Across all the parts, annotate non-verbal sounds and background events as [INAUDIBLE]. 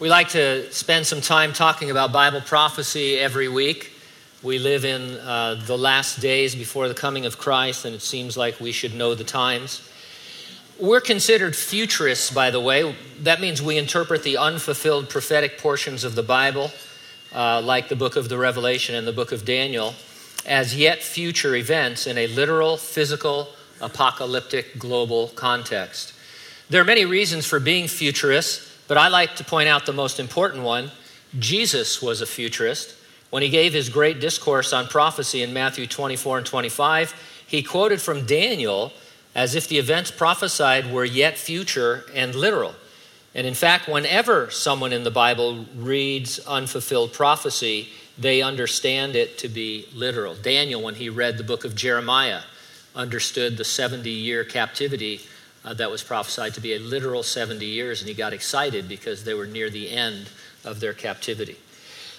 We like to spend some time talking about Bible prophecy every week. We live in uh, the last days before the coming of Christ, and it seems like we should know the times. We're considered futurists, by the way. That means we interpret the unfulfilled prophetic portions of the Bible, uh, like the book of the Revelation and the book of Daniel, as yet future events in a literal, physical, apocalyptic, global context. There are many reasons for being futurists. But I like to point out the most important one. Jesus was a futurist. When he gave his great discourse on prophecy in Matthew 24 and 25, he quoted from Daniel as if the events prophesied were yet future and literal. And in fact, whenever someone in the Bible reads unfulfilled prophecy, they understand it to be literal. Daniel, when he read the book of Jeremiah, understood the 70 year captivity uh, that was prophesied to be a literal 70 years, and he got excited because they were near the end of their captivity.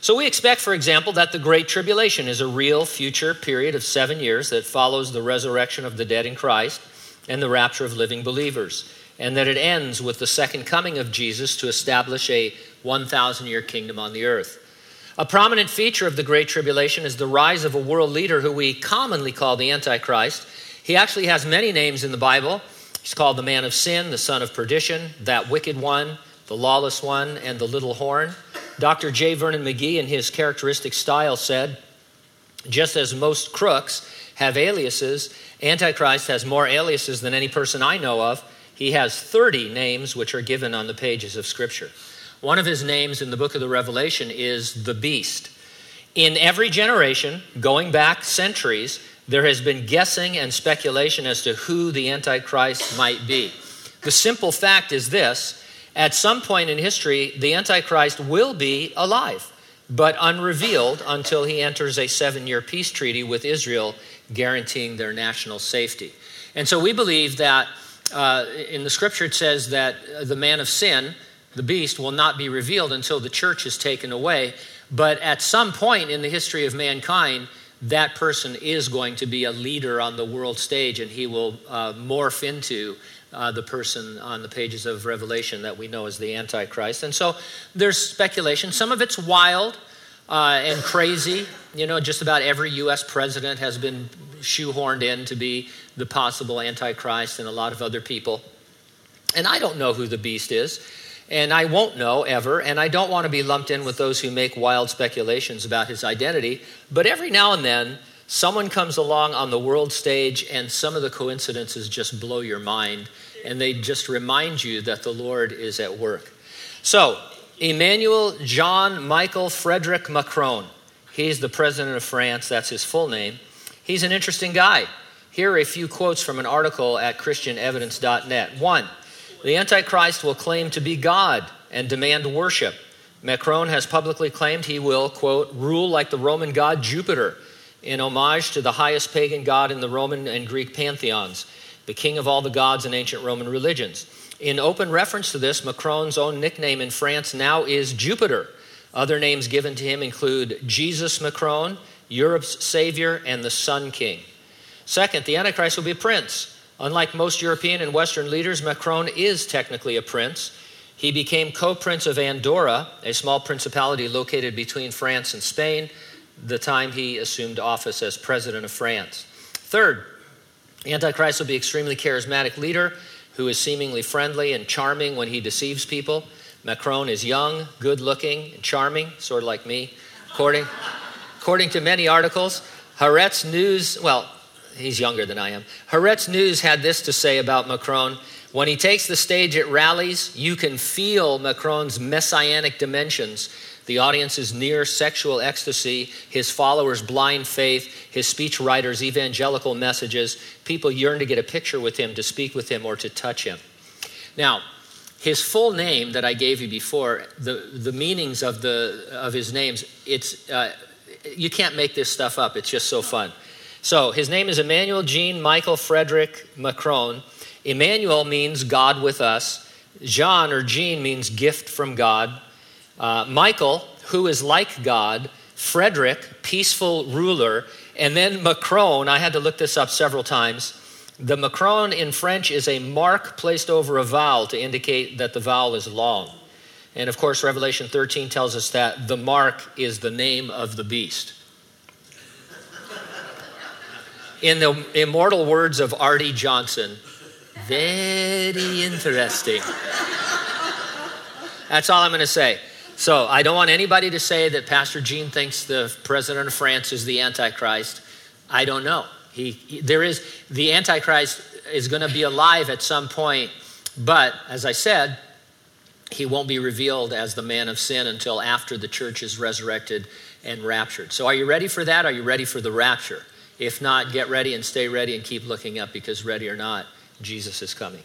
So, we expect, for example, that the Great Tribulation is a real future period of seven years that follows the resurrection of the dead in Christ and the rapture of living believers, and that it ends with the second coming of Jesus to establish a 1,000 year kingdom on the earth. A prominent feature of the Great Tribulation is the rise of a world leader who we commonly call the Antichrist. He actually has many names in the Bible. He's called the man of sin, the son of perdition, that wicked one, the lawless one, and the little horn. Dr. J. Vernon McGee, in his characteristic style, said just as most crooks have aliases, Antichrist has more aliases than any person I know of. He has 30 names which are given on the pages of Scripture. One of his names in the book of the Revelation is the beast. In every generation, going back centuries, there has been guessing and speculation as to who the Antichrist might be. The simple fact is this at some point in history, the Antichrist will be alive, but unrevealed until he enters a seven year peace treaty with Israel, guaranteeing their national safety. And so we believe that uh, in the scripture it says that the man of sin, the beast, will not be revealed until the church is taken away. But at some point in the history of mankind, that person is going to be a leader on the world stage and he will uh, morph into uh, the person on the pages of Revelation that we know as the Antichrist. And so there's speculation. Some of it's wild uh, and crazy. You know, just about every U.S. president has been shoehorned in to be the possible Antichrist and a lot of other people. And I don't know who the beast is and I won't know ever, and I don't want to be lumped in with those who make wild speculations about his identity. But every now and then, someone comes along on the world stage, and some of the coincidences just blow your mind, and they just remind you that the Lord is at work. So, Emmanuel John Michael Frederick Macron. He's the president of France, that's his full name. He's an interesting guy. Here are a few quotes from an article at ChristianEvidence.net. One, the Antichrist will claim to be God and demand worship. Macron has publicly claimed he will, quote, rule like the Roman god Jupiter, in homage to the highest pagan god in the Roman and Greek pantheons, the king of all the gods in ancient Roman religions. In open reference to this, Macron's own nickname in France now is Jupiter. Other names given to him include Jesus Macron, Europe's Savior, and the Sun King. Second, the Antichrist will be a prince. Unlike most European and Western leaders, Macron is technically a prince. He became co prince of Andorra, a small principality located between France and Spain, the time he assumed office as president of France. Third, Antichrist will be extremely charismatic leader who is seemingly friendly and charming when he deceives people. Macron is young, good looking, and charming, sort of like me, according, [LAUGHS] according to many articles. Haaretz News, well, he's younger than I am. Haaretz News had this to say about Macron. When he takes the stage at rallies, you can feel Macron's messianic dimensions. The audience's near sexual ecstasy, his followers' blind faith, his speech writers' evangelical messages. People yearn to get a picture with him, to speak with him, or to touch him. Now, his full name that I gave you before, the, the meanings of, the, of his names, it's, uh, you can't make this stuff up. It's just so fun. So his name is Emmanuel Jean Michael Frederick Macron. Emmanuel means God with us. Jean or Jean means gift from God. Uh, Michael, who is like God. Frederick, peaceful ruler. And then Macron, I had to look this up several times. The Macron in French is a mark placed over a vowel to indicate that the vowel is long. And of course, Revelation 13 tells us that the mark is the name of the beast. In the immortal words of Arte Johnson, very interesting. That's all I'm going to say. So I don't want anybody to say that Pastor Gene thinks the president of France is the Antichrist. I don't know. He, he there is the Antichrist is going to be alive at some point, but as I said, he won't be revealed as the man of sin until after the church is resurrected and raptured. So, are you ready for that? Are you ready for the rapture? If not, get ready and stay ready and keep looking up because, ready or not, Jesus is coming.